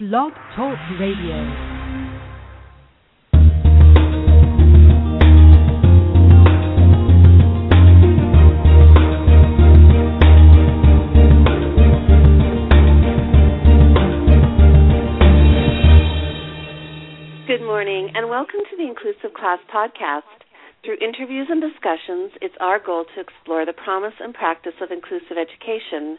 Blog Talk Radio. Good morning, and welcome to the Inclusive Class Podcast. Through interviews and discussions, it's our goal to explore the promise and practice of inclusive education.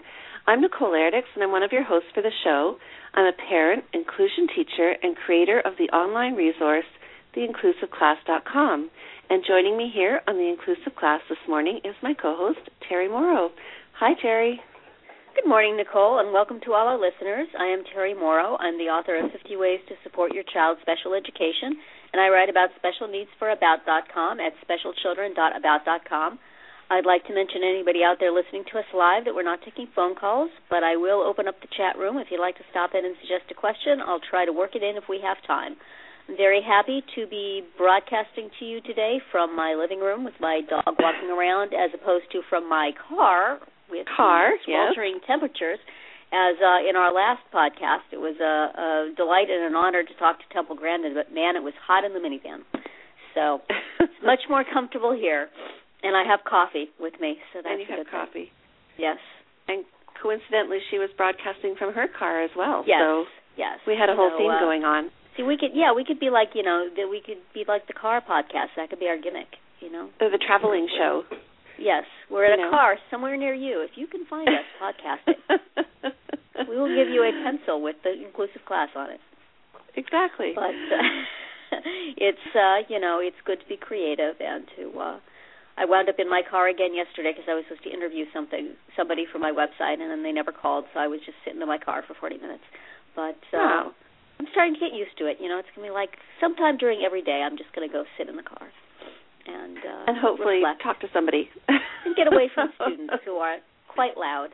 I'm Nicole Eredics, and I'm one of your hosts for the show. I'm a parent, inclusion teacher, and creator of the online resource, theinclusiveclass.com. And joining me here on the Inclusive Class this morning is my co-host, Terri Mauro. Hi, Terri. Good morning, Nicole, and welcome to all our listeners. I am Terri Mauro. I'm the author of 50 Ways to Support Your Child's Special Education, and I write about special needs for About.com at specialchildren.about.com. I'd like to mention anybody out there listening to us live that we're not taking phone calls, but I will open up the chat room if you'd like to stop in and suggest a question. I'll try to work it in if we have time. I'm very happy to be broadcasting to you today from my living room with my dog walking around as opposed to from my car with car, sweltering yes. temperatures. As uh, in our last podcast, it was a, a delight and an honor to talk to Temple Grandin, but man, it was hot in the minivan. So it's much more comfortable here. And I have coffee with me, so that's and you have coffee. Thing. Yes. And coincidentally, she was broadcasting from her car as well. Yes. So yes. We had a whole so, theme uh, going on. See, we could yeah, we could be like you know that we could be like the car podcast. That could be our gimmick. You know. The traveling show. Yes, we're in a know. car somewhere near you. If you can find us, podcast it. we will give you a pencil with the inclusive class on it. Exactly. But uh, it's uh, you know it's good to be creative and to. uh I wound up in my car again yesterday because I was supposed to interview something somebody for my website and then they never called, so I was just sitting in my car for 40 minutes. But uh, wow. I'm starting to get used to it. You know, it's gonna be like sometime during every day I'm just gonna go sit in the car and uh, and hopefully reflect talk to somebody and get away from students who are quite loud.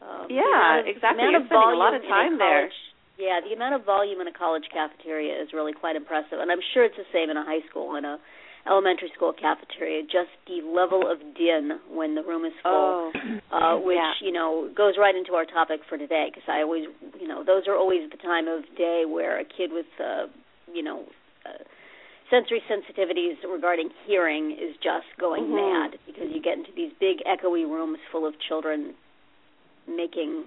Um, Yeah, of- exactly. You're spending a lot of time there. Yeah, the amount of volume in a college cafeteria is really quite impressive, and I'm sure it's the same in a high school and a elementary school cafeteria. Just the level of din when the room is full, Oh, uh, which yeah. you know goes right into our topic for today. Because I always, you know, those are always the time of day where a kid with, uh, you know. Uh, sensory sensitivities regarding hearing is just going Mhm. mad because you get into these big echoey rooms full of children making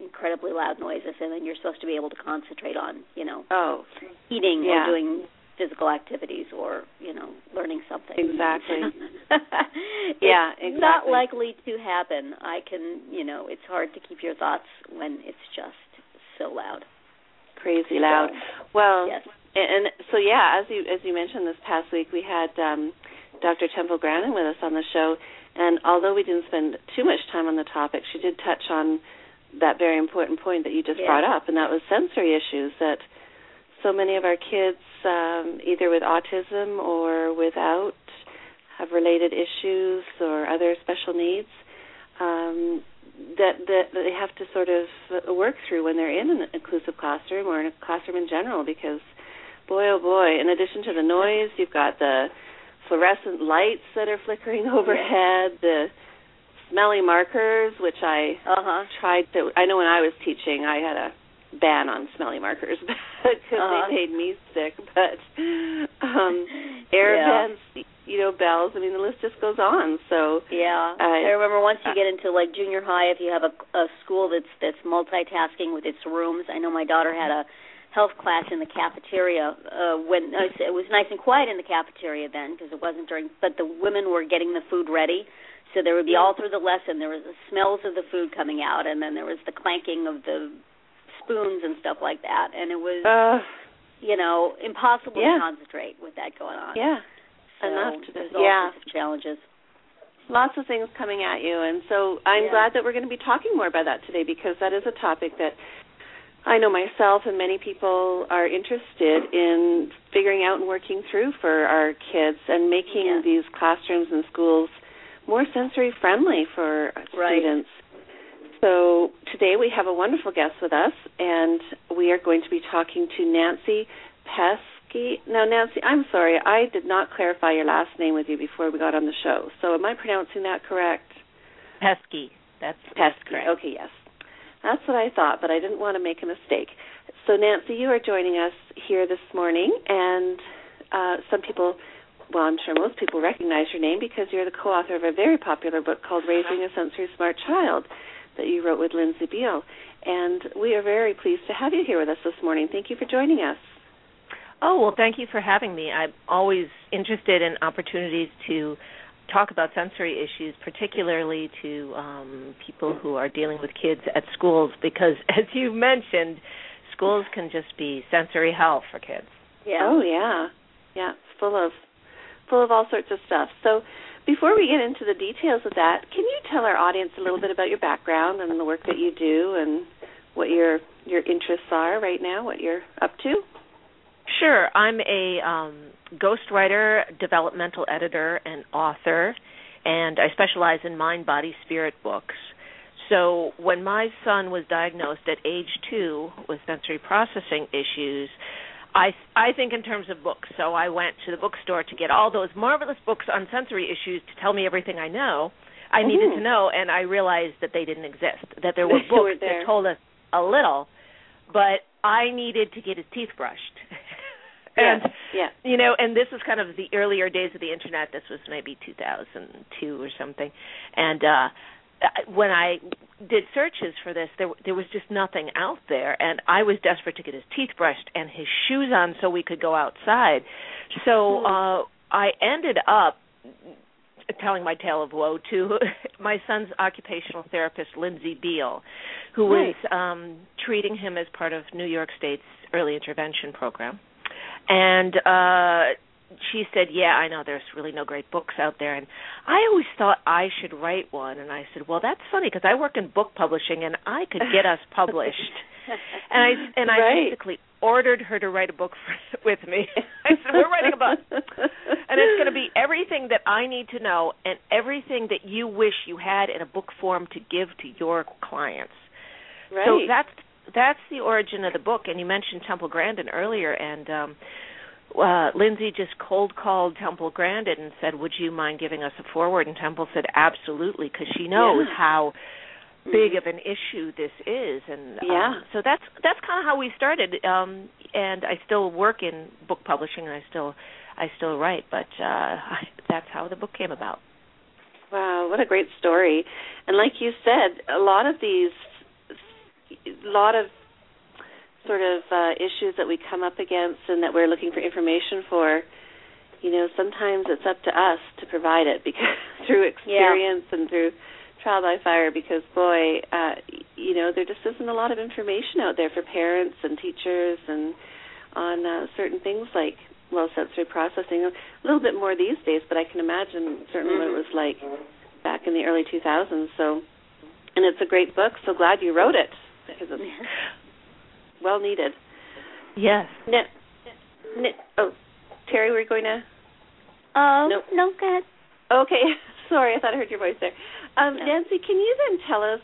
incredibly loud noises and then you're supposed to be able to concentrate on, you know, oh, eating Yeah. or doing physical activities or, you know, learning something. Exactly. yeah It's Yeah, Not likely to happen. I can, you know, it's hard to keep your thoughts when it's just so loud. crazy loud. So, Well, yes. and, and so yeah, as you as you mentioned this past week, we had um, Dr. Temple Grandin with us on the show, and although we didn't spend too much time on the topic, she did touch on that very important point that you just Yeah. brought up, and that was sensory issues that so many of our kids, um, either with autism or without, have related issues or other special needs um, that, that that they have to sort of work through when they're in an inclusive classroom or in a classroom in general. Because, boy, oh boy, in addition to the noise, you've got the fluorescent lights that are flickering overhead, the smelly markers, which I Uh-huh. tried to. I know when I was teaching, I had a ban on smelly markers because Uh-huh. they made me sick. But um, air Yeah. vents, you know, bells. I mean, the list just goes on. So Yeah, I- I remember once you get into like junior high, if you have a, a school that's that's multitasking with its rooms. I know my daughter had a health class in the cafeteria uh, when uh, it was nice and quiet in the cafeteria then because it wasn't during. But the women were getting the food ready, so there would be all through the lesson there was the smells of the food coming out, and then there was the clanking of the spoons and stuff like that, and it was uh, you know impossible Yeah. to concentrate with that going on. yeah, so enough to there's all yeah. sorts of challenges. lots of things coming at you and so i'm Yeah. glad that we're going to be talking more about that today because that is a topic that i know myself and many people are interested in figuring out and working through for our kids and making Yeah. these classrooms and schools more sensory friendly for Right. students so today we have a wonderful guest with us and we are going to be talking to nancy Peske now nancy i'm sorry i did not clarify your last name with you before we got on the show so am i pronouncing that correct Peske. That's Peske. correct. Okay, yes. That's what I thought, but I didn't want to make a mistake. So, Nancy, you are joining us here this morning, and uh, some people, well, I'm sure most people recognize your name because you're the co author of a very popular book called Raising a Sensory Smart Child that you wrote with Lindsey Biel. And we are very pleased to have you here with us this morning. Thank you for joining us. Oh, well, thank you for having me. I'm always interested in opportunities to talk about sensory issues, particularly to um, people who are dealing with kids at schools, because as you mentioned, schools can just be sensory hell for kids. Yeah. Oh yeah, yeah. It's full of full of all sorts of stuff. So, before we get into the details of that, can you tell our audience a little bit about your background and the work that you do, and what your your interests are right now, what you're up to? Sure. I'm a um, ghostwriter, developmental editor, and author, and I specialize in mind, body, spirit books. So when my son was diagnosed at age two with sensory processing issues, I I think in terms of books. So I went to the bookstore to get all those marvelous books on sensory issues to tell me everything I know. I needed to mm-hmm. know, and I realized that they didn't exist. That there were books that told us a little, but I needed to get his teeth brushed. and yeah. you know, and this was kind of the earlier days of the internet. This was maybe 2002 or something, and uh when I did searches for this, there there was just nothing out there, and I was desperate to get his teeth brushed and his shoes on so we could go outside. So hmm. uh I ended up telling my tale of woe to my son's occupational therapist, Lindsey Biel, who was um treating him as part of New York State's early intervention program and uh she said, "Yeah, I know there's really no great books out there." And I always thought I should write one, and I said, "Well, that's funny because I work in book publishing, and I could get us published." and I and I right. basically ordered her to write a book for, with me. I said, "We're writing a book, and it's going to be everything that I need to know and everything that you wish you had in a book form to give to your clients." Right. So that's that's the origin of the book. And you mentioned Temple Grandin earlier, and um, uh, Lindsey just cold called Temple Grandin and said, "Would you mind giving us a foreword?" And Temple said, "Absolutely," because she knows yeah. how big of an issue this is. And um, yeah. um, so that's that's kind of how we started um and I still work in book publishing and I still I still write but uh I, that's how the book came about. Wow what a great story. And like you said a lot of these a lot of sort of uh, issues that we come up against and that we're looking for information for, you know, sometimes it's up to us to provide it because through experience yeah. and through trial by fire. Because boy, uh, you know, there just isn't a lot of information out there for parents and teachers and on uh, certain things like low sensory processing. A little bit more these days, but I can imagine certainly mm-hmm. what it was like back in the early 2000s. So, and it's a great book. So glad you wrote it because it's well needed. Yes. No, no, oh, Terri, we're going to. Oh nope. no, go ahead. Okay, sorry, I thought I heard your voice there. Um, no. Nancy, can you then tell us,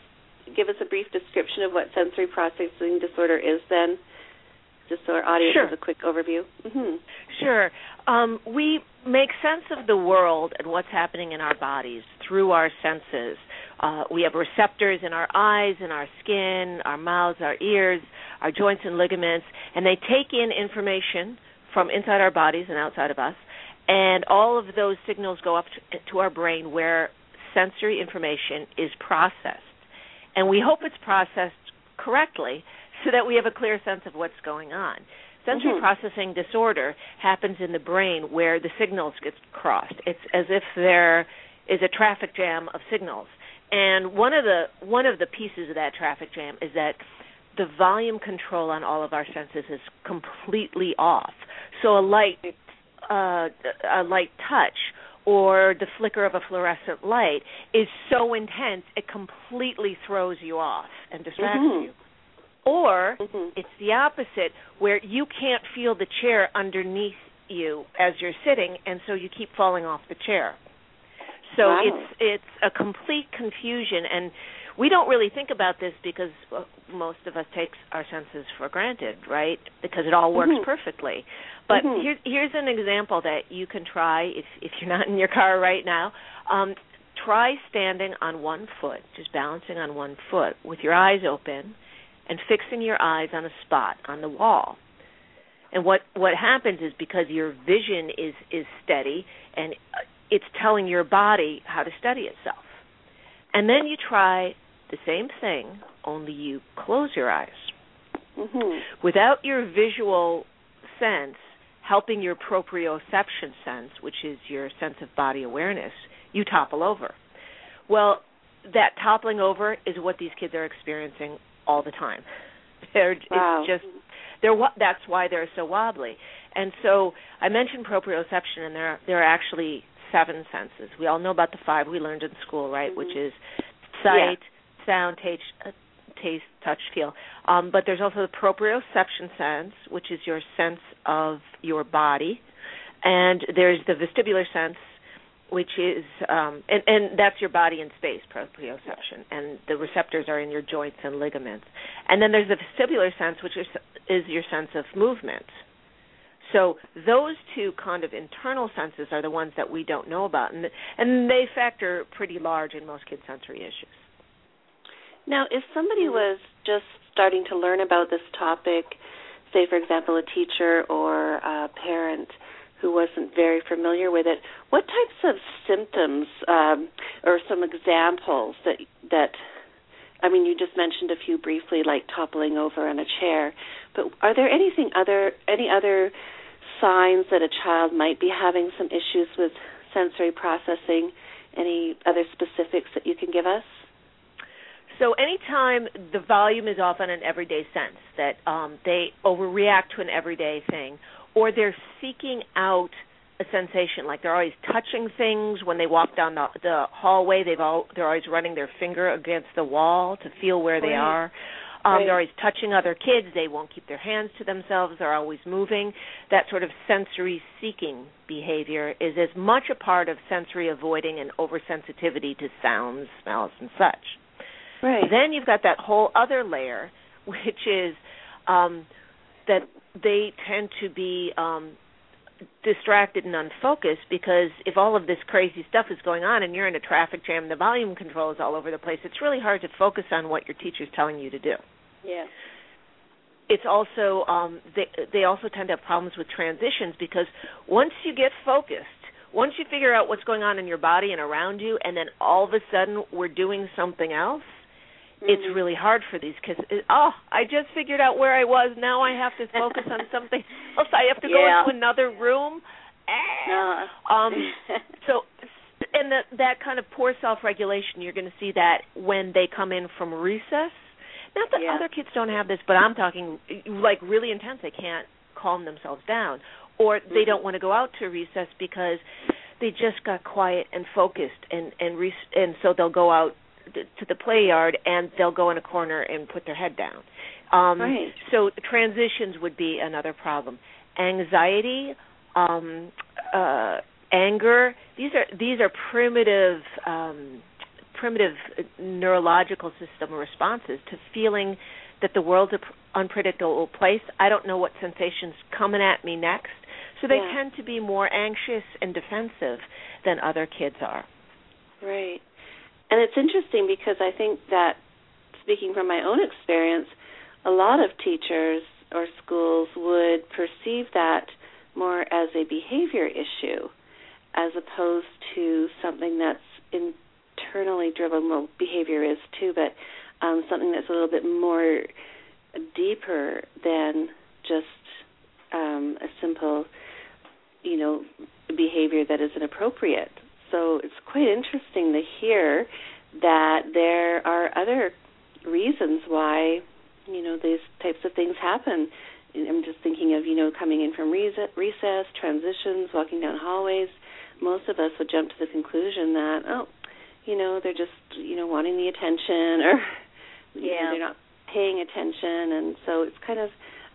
give us a brief description of what sensory processing disorder is, then, just so our audience sure. has a quick overview. Mm-hmm. Sure. Um, we make sense of the world and what's happening in our bodies through our senses. Uh, we have receptors in our eyes, in our skin, our mouths, our ears, our joints and ligaments, and they take in information from inside our bodies and outside of us, and all of those signals go up to, to our brain where sensory information is processed. And we hope it's processed correctly so that we have a clear sense of what's going on. Sensory mm-hmm. processing disorder happens in the brain where the signals get crossed. It's as if there is a traffic jam of signals and one of the one of the pieces of that traffic jam is that the volume control on all of our senses is completely off. So a light uh, a light touch or the flicker of a fluorescent light is so intense it completely throws you off and distracts mm-hmm. you. Or mm-hmm. it's the opposite where you can't feel the chair underneath you as you're sitting and so you keep falling off the chair. So wow. it's it's a complete confusion, and we don't really think about this because most of us take our senses for granted, right? Because it all works mm-hmm. perfectly. But mm-hmm. here, here's an example that you can try if if you're not in your car right now. Um, try standing on one foot, just balancing on one foot with your eyes open and fixing your eyes on a spot on the wall. And what what happens is because your vision is is steady and uh, it's telling your body how to study itself. And then you try the same thing, only you close your eyes. Mm-hmm. Without your visual sense helping your proprioception sense, which is your sense of body awareness, you topple over. Well, that toppling over is what these kids are experiencing all the time. They're wow. it's just they're that's why they're so wobbly. And so I mentioned proprioception, and there there are actually seven senses. We all know about the five we learned in school, right? Mm-hmm. Which is sight, yeah. sound, taste, uh, taste, touch, feel. Um, but there's also the proprioception sense, which is your sense of your body, and there's the vestibular sense, which is um, and, and that's your body in space proprioception, and the receptors are in your joints and ligaments. And then there's the vestibular sense, which is is your sense of movement. So those two kind of internal senses are the ones that we don't know about, and and they factor pretty large in most kids' sensory issues. Now, if somebody was just starting to learn about this topic, say for example a teacher or a parent who wasn't very familiar with it, what types of symptoms um, or some examples that that I mean, you just mentioned a few briefly, like toppling over on a chair. But are there anything other any other signs that a child might be having some issues with sensory processing? Any other specifics that you can give us? So anytime the volume is off on an everyday sense, that um, they overreact to an everyday thing, or they're seeking out a sensation, like they're always touching things when they walk down the, the hallway. They've all they're always running their finger against the wall to feel where they are. Um, right. They're always touching other kids. They won't keep their hands to themselves. They're always moving. That sort of sensory seeking behavior is as much a part of sensory avoiding and oversensitivity to sounds, smells, and such. Right. Then you've got that whole other layer, which is um, that they tend to be um, distracted and unfocused because if all of this crazy stuff is going on and you're in a traffic jam and the volume control is all over the place, it's really hard to focus on what your teacher's telling you to do. Yeah. It's also um, they they also tend to have problems with transitions because once you get focused, once you figure out what's going on in your body and around you, and then all of a sudden we're doing something else, Mm-hmm. it's really hard for these kids. It, oh, I just figured out where I was. Now I have to focus on something else. I have to go into another room. Ah. Uh, Um, so, and that that kind of poor self-regulation, you're going to see that when they come in from recess. Not that Yeah. other kids don't have this, but I'm talking like really intense. They can't calm themselves down, or they Mhm. don't want to go out to recess because they just got quiet and focused, and and re- and so they'll go out to the play yard and they'll go in a corner and put their head down. Um, Right. So transitions would be another problem. Anxiety, um, uh, anger. These are these are primitive um, primitive uh, neurological system responses to feeling that the world's an unpredictable place. I don't know what sensations coming at me next. So they Yeah. tend to be more anxious and defensive than other kids are. Right. And it's interesting because I think that, speaking from my own experience, a lot of teachers or schools would perceive that more as a behavior issue as opposed to something that's internally driven. Well, behavior is too, but um, something that's a little bit more deeper than just um, a simple, you know, behavior that is inappropriate. So it's quite interesting to hear that there are other reasons why you know these types of things happen. I'm just thinking of you know coming in from recess, transitions, walking down hallways. Most of us would jump to the conclusion that oh, you know they're just you know wanting the attention or you Yeah. know, they're not paying attention, and so it's kind of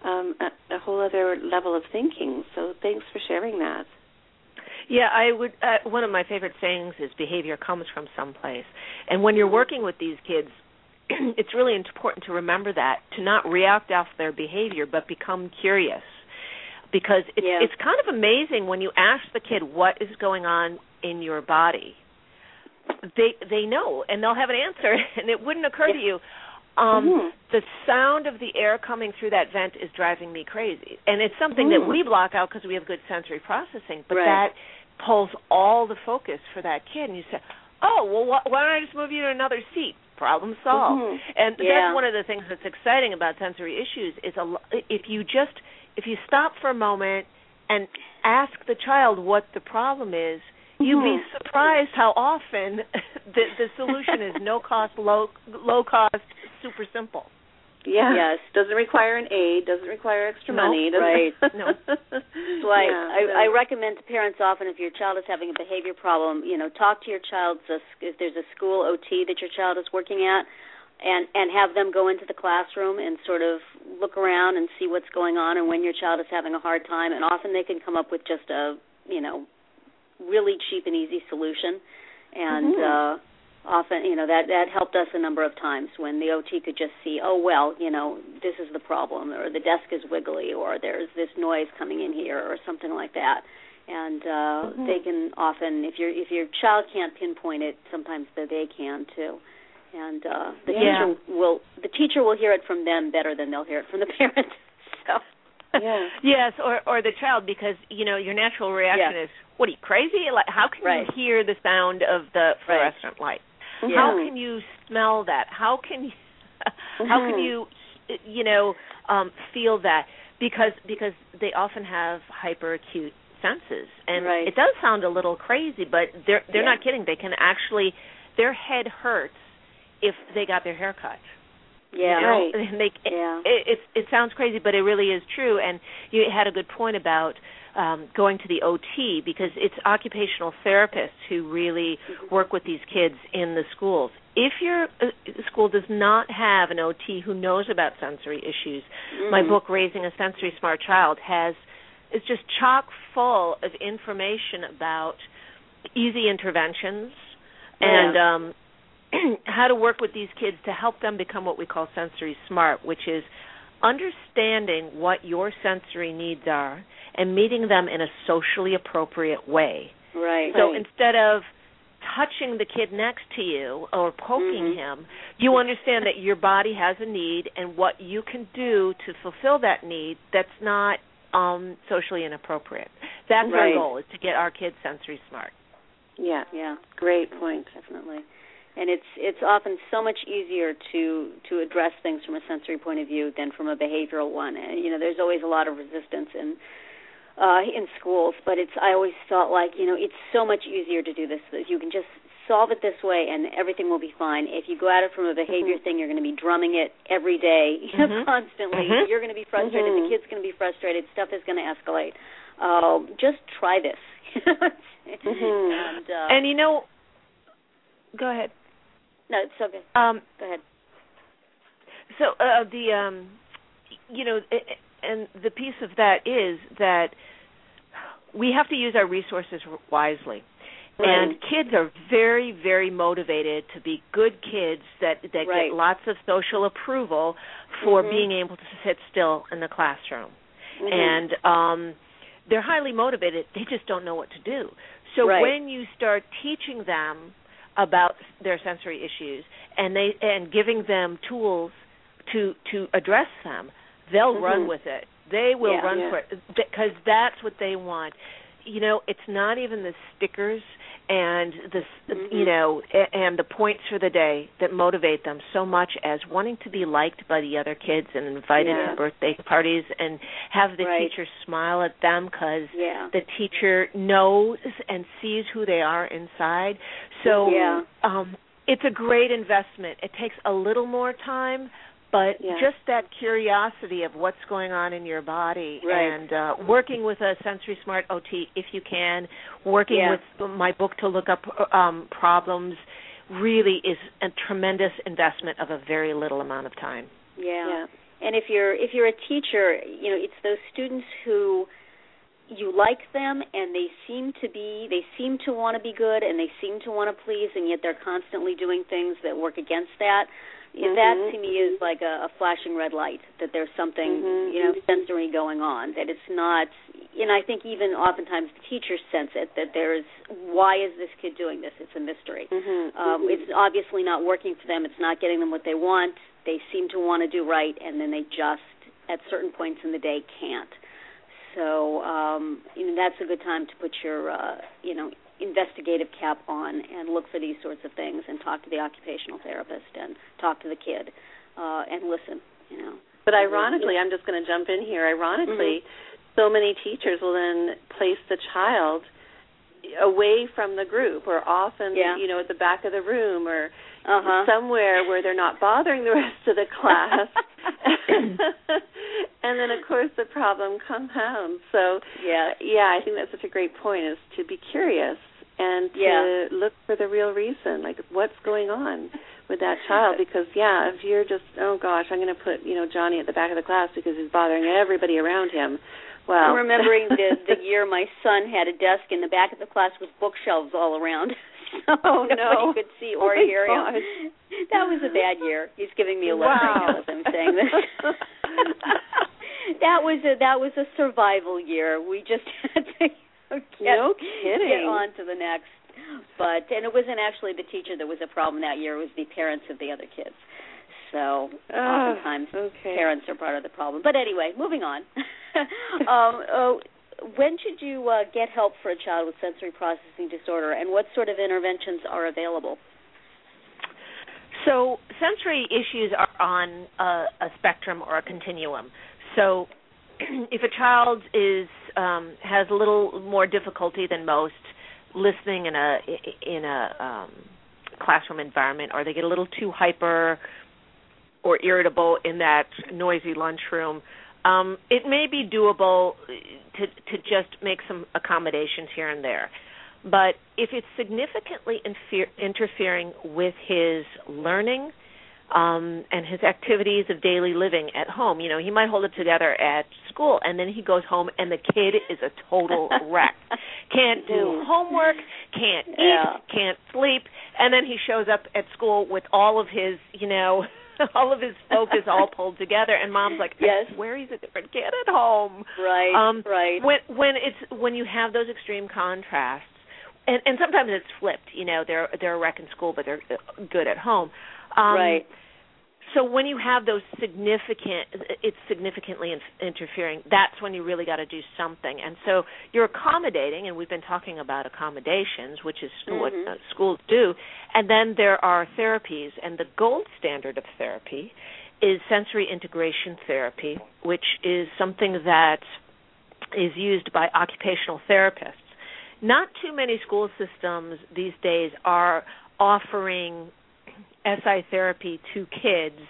um, a, a whole other level of thinking. So thanks for sharing that. Yeah, I would. Uh, one of my favorite sayings is behavior comes from someplace. And when you're working with these kids, it's really important to remember that to not react off their behavior, but become curious. Because it's Yeah. it's kind of amazing when you ask the kid what is going on in your body. They they know and they'll have an answer and it wouldn't occur yeah. to you um mm-hmm. the sound of the air coming through that vent is driving me crazy and it's something mm-hmm. that we block out because we have good sensory processing but right. that pulls all the focus for that kid and you say oh well wh- why don't i just move you to another seat problem solved mm-hmm. and yeah. that's one of the things that's exciting about sensory issues is a if you just if you stop for a moment and ask the child what the problem is you'd be Mm-hmm. surprised how often the the solution is no cost, low low cost, super simple. Yeah. Yes. Doesn't require an aid. Doesn't require extra no, money. Right. no. So I, yeah, I, so. I recommend to parents often if your child is having a behavior problem, you know, talk to your child's if there's a school OT that your child is working at, and and have them go into the classroom and sort of look around and see what's going on and when your child is having a hard time. And often they can come up with just a you know really cheap and easy solution, and. Mm-hmm. uh often you know that that helped us a number of times when the OT could just see oh well you know this is the problem or the desk is wiggly or there's this noise coming in here or something like that and uh mm-hmm. they can often if your if your child can't pinpoint it sometimes they can too and uh the Yeah. teacher will the teacher will hear it from them better than they'll hear it from the parent so Yeah. yes, or or the child because you know your natural reaction Yeah. is, "What are you crazy? Like, how can Right. you hear the sound of the fluorescent light? Mm-hmm. How can you smell that? How can you, how can Mhm. you, you know, um, feel that? Because because they often have hyperacute senses, and Right. it does sound a little crazy, but they're they're Yeah. not kidding. They can actually, their head hurts if they got their hair cut. Yeah You know? Right. They, Yeah. It, it it sounds crazy, but it really is true. And you had a good point about um, going to the OT because it's occupational therapists who really work with these kids in the schools. If your uh, school does not have an OT who knows about sensory issues, my Mhm. book Raising a Sensory Smart Child has is just chock full of information about easy interventions and um how to work with these kids to help them become what we call sensory smart, which is understanding what your sensory needs are and meeting them in a socially appropriate way. right So Right. instead of touching the kid next to you or poking Mhm. him, you understand that your body has a need and what you can do to fulfill that need that's not um socially inappropriate. That's our goal is to get our kids sensory smart. Yeah. yeah Great point. definitely and it's it's often so much easier to to address things from a sensory point of view than from a behavioral one and you know there's always a lot of resistance in uh in schools but it's i always felt like you know it's so much easier to do this you can just solve it this way and everything will be fine if you go at it from a behavior Mhm. thing you're going to be drumming it every day you know, Mhm. constantly Mhm. you're going to be frustrated the kid's going to be frustrated stuff is going to escalate uh, just try this Mhm. and uh And you know go ahead. No it's okay Um go ahead So uh, the um, you know, and the piece of that is that we have to use our resources wisely. And kids are very, very motivated to be good kids that that Right. get lots of social approval for Mhm. being able to sit still in the classroom. Mhm. And um they're highly motivated. They just don't know what to do. So Right. when you start teaching them about their sensory issues and they and giving them tools to to address them, they'll run Mhm. with it. They will Yeah. run Yeah. for it because that's what they want. You know, it's not even the stickers and the Mhm. you know and the points for the day that motivate them so much as wanting to be liked by the other kids and invited Yeah. to birthday parties and have the Right. teacher smile at them cuz yeah the teacher knows and sees who they are inside. So Yeah. um it's a great investment. It takes a little more time, but Yeah. just that curiosity of what's going on in your body Right. and uh working with a sensory smart OT if you can, working Yeah. with my book to look up um problems really is a tremendous investment of a very little amount of time. yeah Yeah. and if you're if you're a teacher you know it's those students who you like them and they seem to be they seem to want to be good and they seem to want to please and yet they're constantly doing things that work against that Mhm. that to me is like a, a flashing red light that there's something Mhm. you know sensory going on that it's not and I think even oftentimes the teachers sense it that there's why is this kid doing this? It's a mystery. Mm-hmm. Um, it's obviously not working for them. It's not getting them what they want. They seem to want to do right, and then they just at certain points in the day can't. So um, you know that's a good time to put your uh, you know investigative cap on and look for these sorts of things and talk to the occupational therapist and talk to the kid uh, and listen. You know. But ironically, I'm just going to jump in here. Ironically, mm-hmm. so many teachers will then place the child away from the group or often yeah. you know at the back of the room or uh-huh. somewhere where they're not bothering the rest of the class and then of course the problem compounds so yeah yeah i think that's such a great point is to be curious and to yeah. look for the real reason like what's going on with that child? Because yeah if you're just oh gosh i'm going to put you know johnny at the back of the class because he's bothering everybody around him. Well. I'm remembering the the year my son had a desk in the back of the class with bookshelves all around. So oh, nobody no. could see or oh, hear him. that was a bad year. He's giving me a look wow. right now as i'm saying this. That was a that was a survival year. We just had to get, no kidding get on to the next but and it wasn't actually the teacher that was a problem that year; it was the parents of the other kids. So oh, oftentimes okay. parents are part of the problem. But anyway, moving on. um, uh, when should you uh, get help for a child with sensory processing disorder, and what sort of interventions are available? So sensory issues are on a, a spectrum or a continuum. So if a child is um, has a little more difficulty than most listening in a in a um, classroom environment, or they get a little too hyper or irritable in that noisy lunchroom. Um, it may be doable to to just make some accommodations here and there, but if it's significantly infer- interfering with his learning, um and his activities of daily living at home. You know, he might hold it together at school and then he goes home and the kid is a total wreck. Can't do homework, can't eat, Yeah. can't sleep, and then he shows up at school with all of his, you know, all of his focus all pulled together and mom's like, Yes. Swear he's a different kid at home. Right, Um, right. When when it's when you have those extreme contrasts and and sometimes it's flipped, you know, they're they're a wreck in school but they're uh, good at home. Um right. so when you have those significant it's significantly in, interfering that's when you really got to do something and so you're accommodating and we've been talking about accommodations which is what Mhm. uh, schools do and then there are therapies and the gold standard of therapy is sensory integration therapy which is something that is used by occupational therapists not too many school systems these days are offering SI therapy to kids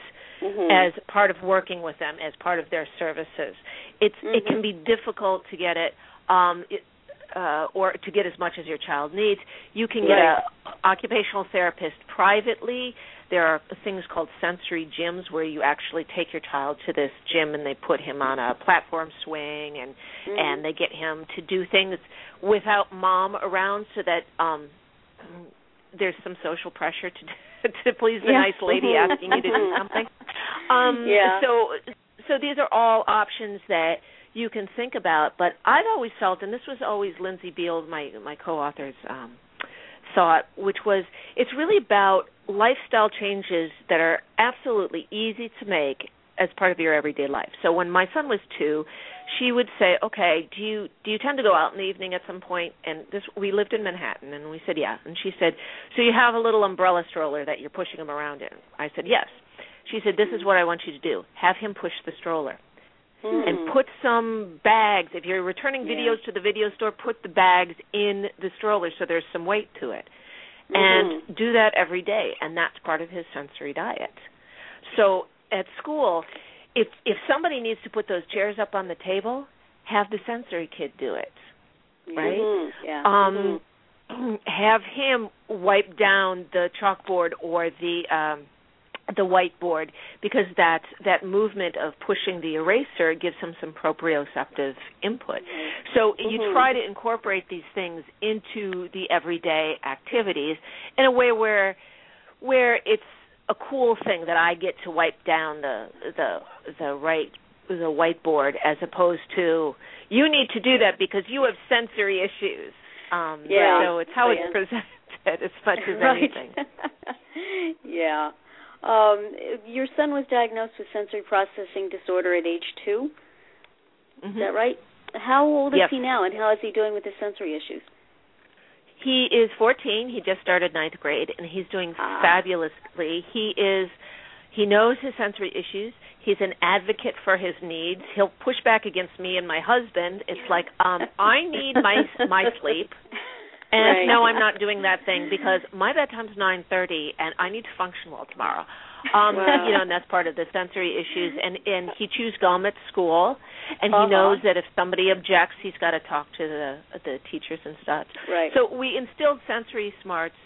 Mhm. as part of working with them as part of their services. It's it Mhm. can be difficult to get it um it, uh or to get as much as your child needs. You can get Right. a occupational therapist privately. There are things called sensory gyms where you actually take your child to this gym and they put him on a platform swing and Mhm. and they get him to do things without mom around so that um there's some social pressure to to please the Yeah. nice lady Mhm. asking you to do something. Um Yeah. so so these are all options that you can think about, but I've always felt and this was always Lindsey Biel my my co-author's um thought which was it's really about lifestyle changes that are absolutely easy to make as part of your everyday life. So when my son was 2, she would say, "Okay, do you do you tend to go out in the evening at some point?" And this we lived in Manhattan, and we said, "Yeah." And she said, "So you have a little umbrella stroller that you're pushing him around in?" I said, "Yes." She said, "This is what I want you to do. Have him push the stroller." And put some bags. If you're returning Yeah. videos to the video store, put the bags in the stroller so there's some weight to it. Mhm. And do that every day, and that's part of his sensory diet. So at school, if if somebody needs to put those chairs up on the table, have the sensory kid do it. Right? Mhm. Yeah. Um have him wipe down the chalkboard or the um the whiteboard because that that movement of pushing the eraser gives him some proprioceptive input. So you Mhm. try to incorporate these things into the everyday activities in a way where where it's a cool thing that I get to wipe down the the the right the whiteboard as opposed to you need to do that because you have sensory issues. Um, yeah. So it's how oh, it's presented as much as right. anything. yeah. Um, your son was diagnosed with sensory processing disorder at age 2 Mhm. Is that right? How old is Yep. he now, and how is he doing with his sensory issues? He is 14. He just started ninth grade, and he's doing Ah. fabulously. He is. He knows his sensory issues. He's an advocate for his needs. He'll push back against me and my husband. It's like, um, I need my my sleep, and Right. no, I'm not doing that thing because my bedtime's 9:30, and I need to function well tomorrow. Um, Wow. You know, and that's part of the sensory issues. And and he chews gum at school, and Uh-huh. he knows that if somebody objects, he's got to talk to the the teachers and stuff. Right. So we instilled sensory smarts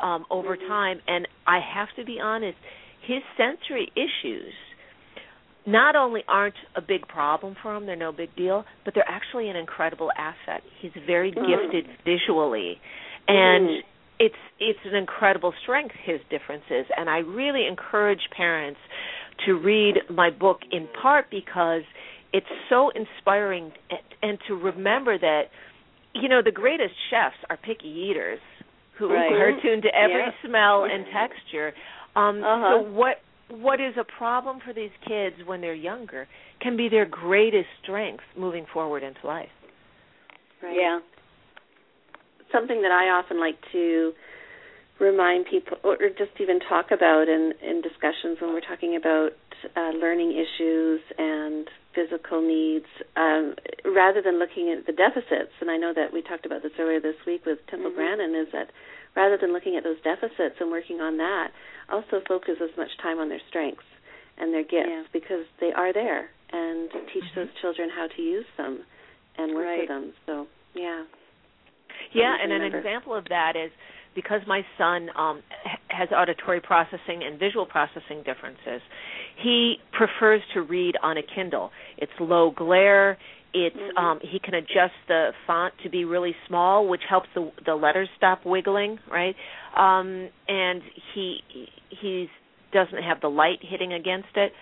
um, over Mhm. time, and I have to be honest, his sensory issues not only aren't a big problem for him, they're no big deal, but they're actually an incredible asset. He's very Mhm. gifted visually, and Mhm. it's it's an incredible strength his differences. And I really encourage parents to read my book in part because it's so inspiring and, and to remember that you know the greatest chefs are picky eaters who Right. are tuned to every Yeah. smell and texture um Uh-huh. so what what is a problem for these kids when they're younger can be their greatest strength moving forward into life Right. Yeah. Something that I often like to remind people, or just even talk about in, in discussions when we're talking about uh, learning issues and physical needs, um, rather than looking at the deficits. And I know that we talked about this earlier this week with Temple Mhm. Grandin. Is that rather than looking at those deficits and working on that, also focus as much time on their strengths and their gifts Yeah. because they are there, and teach Mhm. those children how to use them and work Right. with them. So yeah. Yeah, and an example of that is because my son um has auditory processing and visual processing differences. He prefers to read on a Kindle. It's low glare. It's Mhm. um he can adjust the font to be really small, which helps the the letters stop wiggling, right? Um and he he's doesn't have the light hitting against it.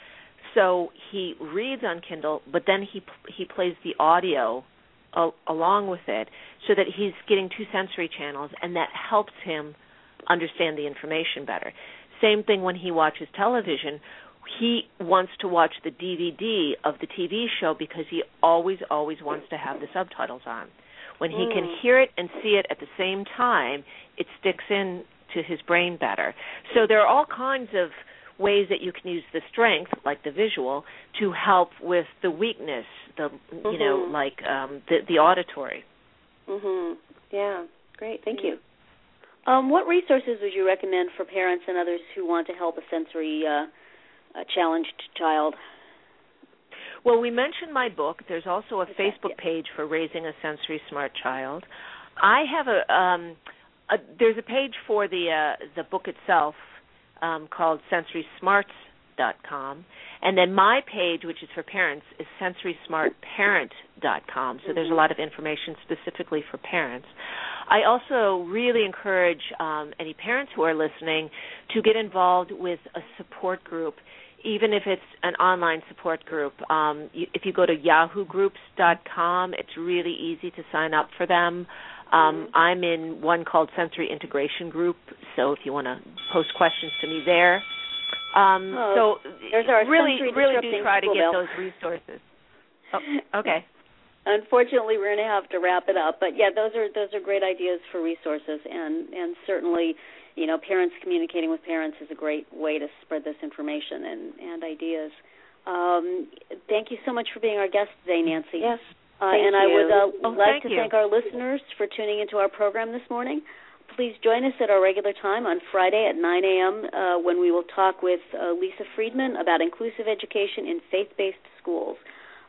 So he reads on Kindle, but then he he plays the audio a- along with it so that he's getting two sensory channels and that helps him understand the information better. Same thing when he watches television. He wants to watch the DVD of the TV show because he always always wants to have the subtitles on. When he can Mm. hear it and see it at the same time, it sticks in to his brain better. So there are all kinds of ways that you can use the strength, like the visual, to help with the weakness, the you know, Mhm. like um the the auditory. Mhm. Yeah. Great. Thank you. Um, what resources would you recommend for parents and others who want to help a sensory uh, a challenged child? Well, we mentioned my book. There's also a Okay, Facebook yeah. page for raising a sensory smart child. I have a um a, there's a page for the uh the book itself um called sensorysmarts.com and then my page which is for parents is sensorysmartparent.com. So there's a Mhm. lot of information specifically for parents. I also really encourage um, any parents who are listening to get involved with a support group even if it's an online support group. Um, you, if you go to yahoogroups.com, it's really easy to sign up for them. Um, Mhm. I'm in one called Sensory Integration Group, so if you want to post questions to me there. Um, Oh, so really, really do try to get those resources. Oh, okay. Unfortunately, we're going to have to wrap it up. But yeah, those are those are great ideas for resources, and and certainly, you know, parents communicating with parents is a great way to spread this information and and ideas. Um, thank you so much for being our guest today, Nancy. Yes. Uh, and I would uh, Oh, like to you. thank our listeners for tuning into our program this morning. Please join us at our regular time on Friday at 9 a.m. Uh, when we will talk with uh, Lisa Friedman about inclusive education in faith-based schools.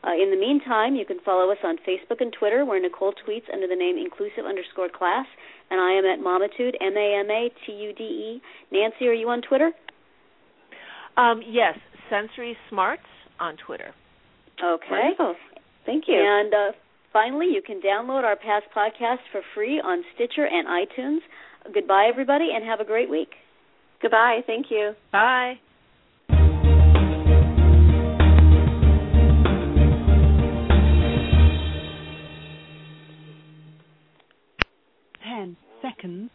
Uh, in the meantime, you can follow us on Facebook and Twitter, where Nicole tweets under the name inclusive underscore class, and I am at Mamatude, M A M A T U D E. Nancy, are you on Twitter? Um, yes, Sensory Smarts on Twitter. Okay. Wonderful. Thank you. And uh, finally, you can download our past podcasts for free on Stitcher and iTunes. Goodbye, everybody, and have a great week. Goodbye. Thank you. Bye. 10 seconds.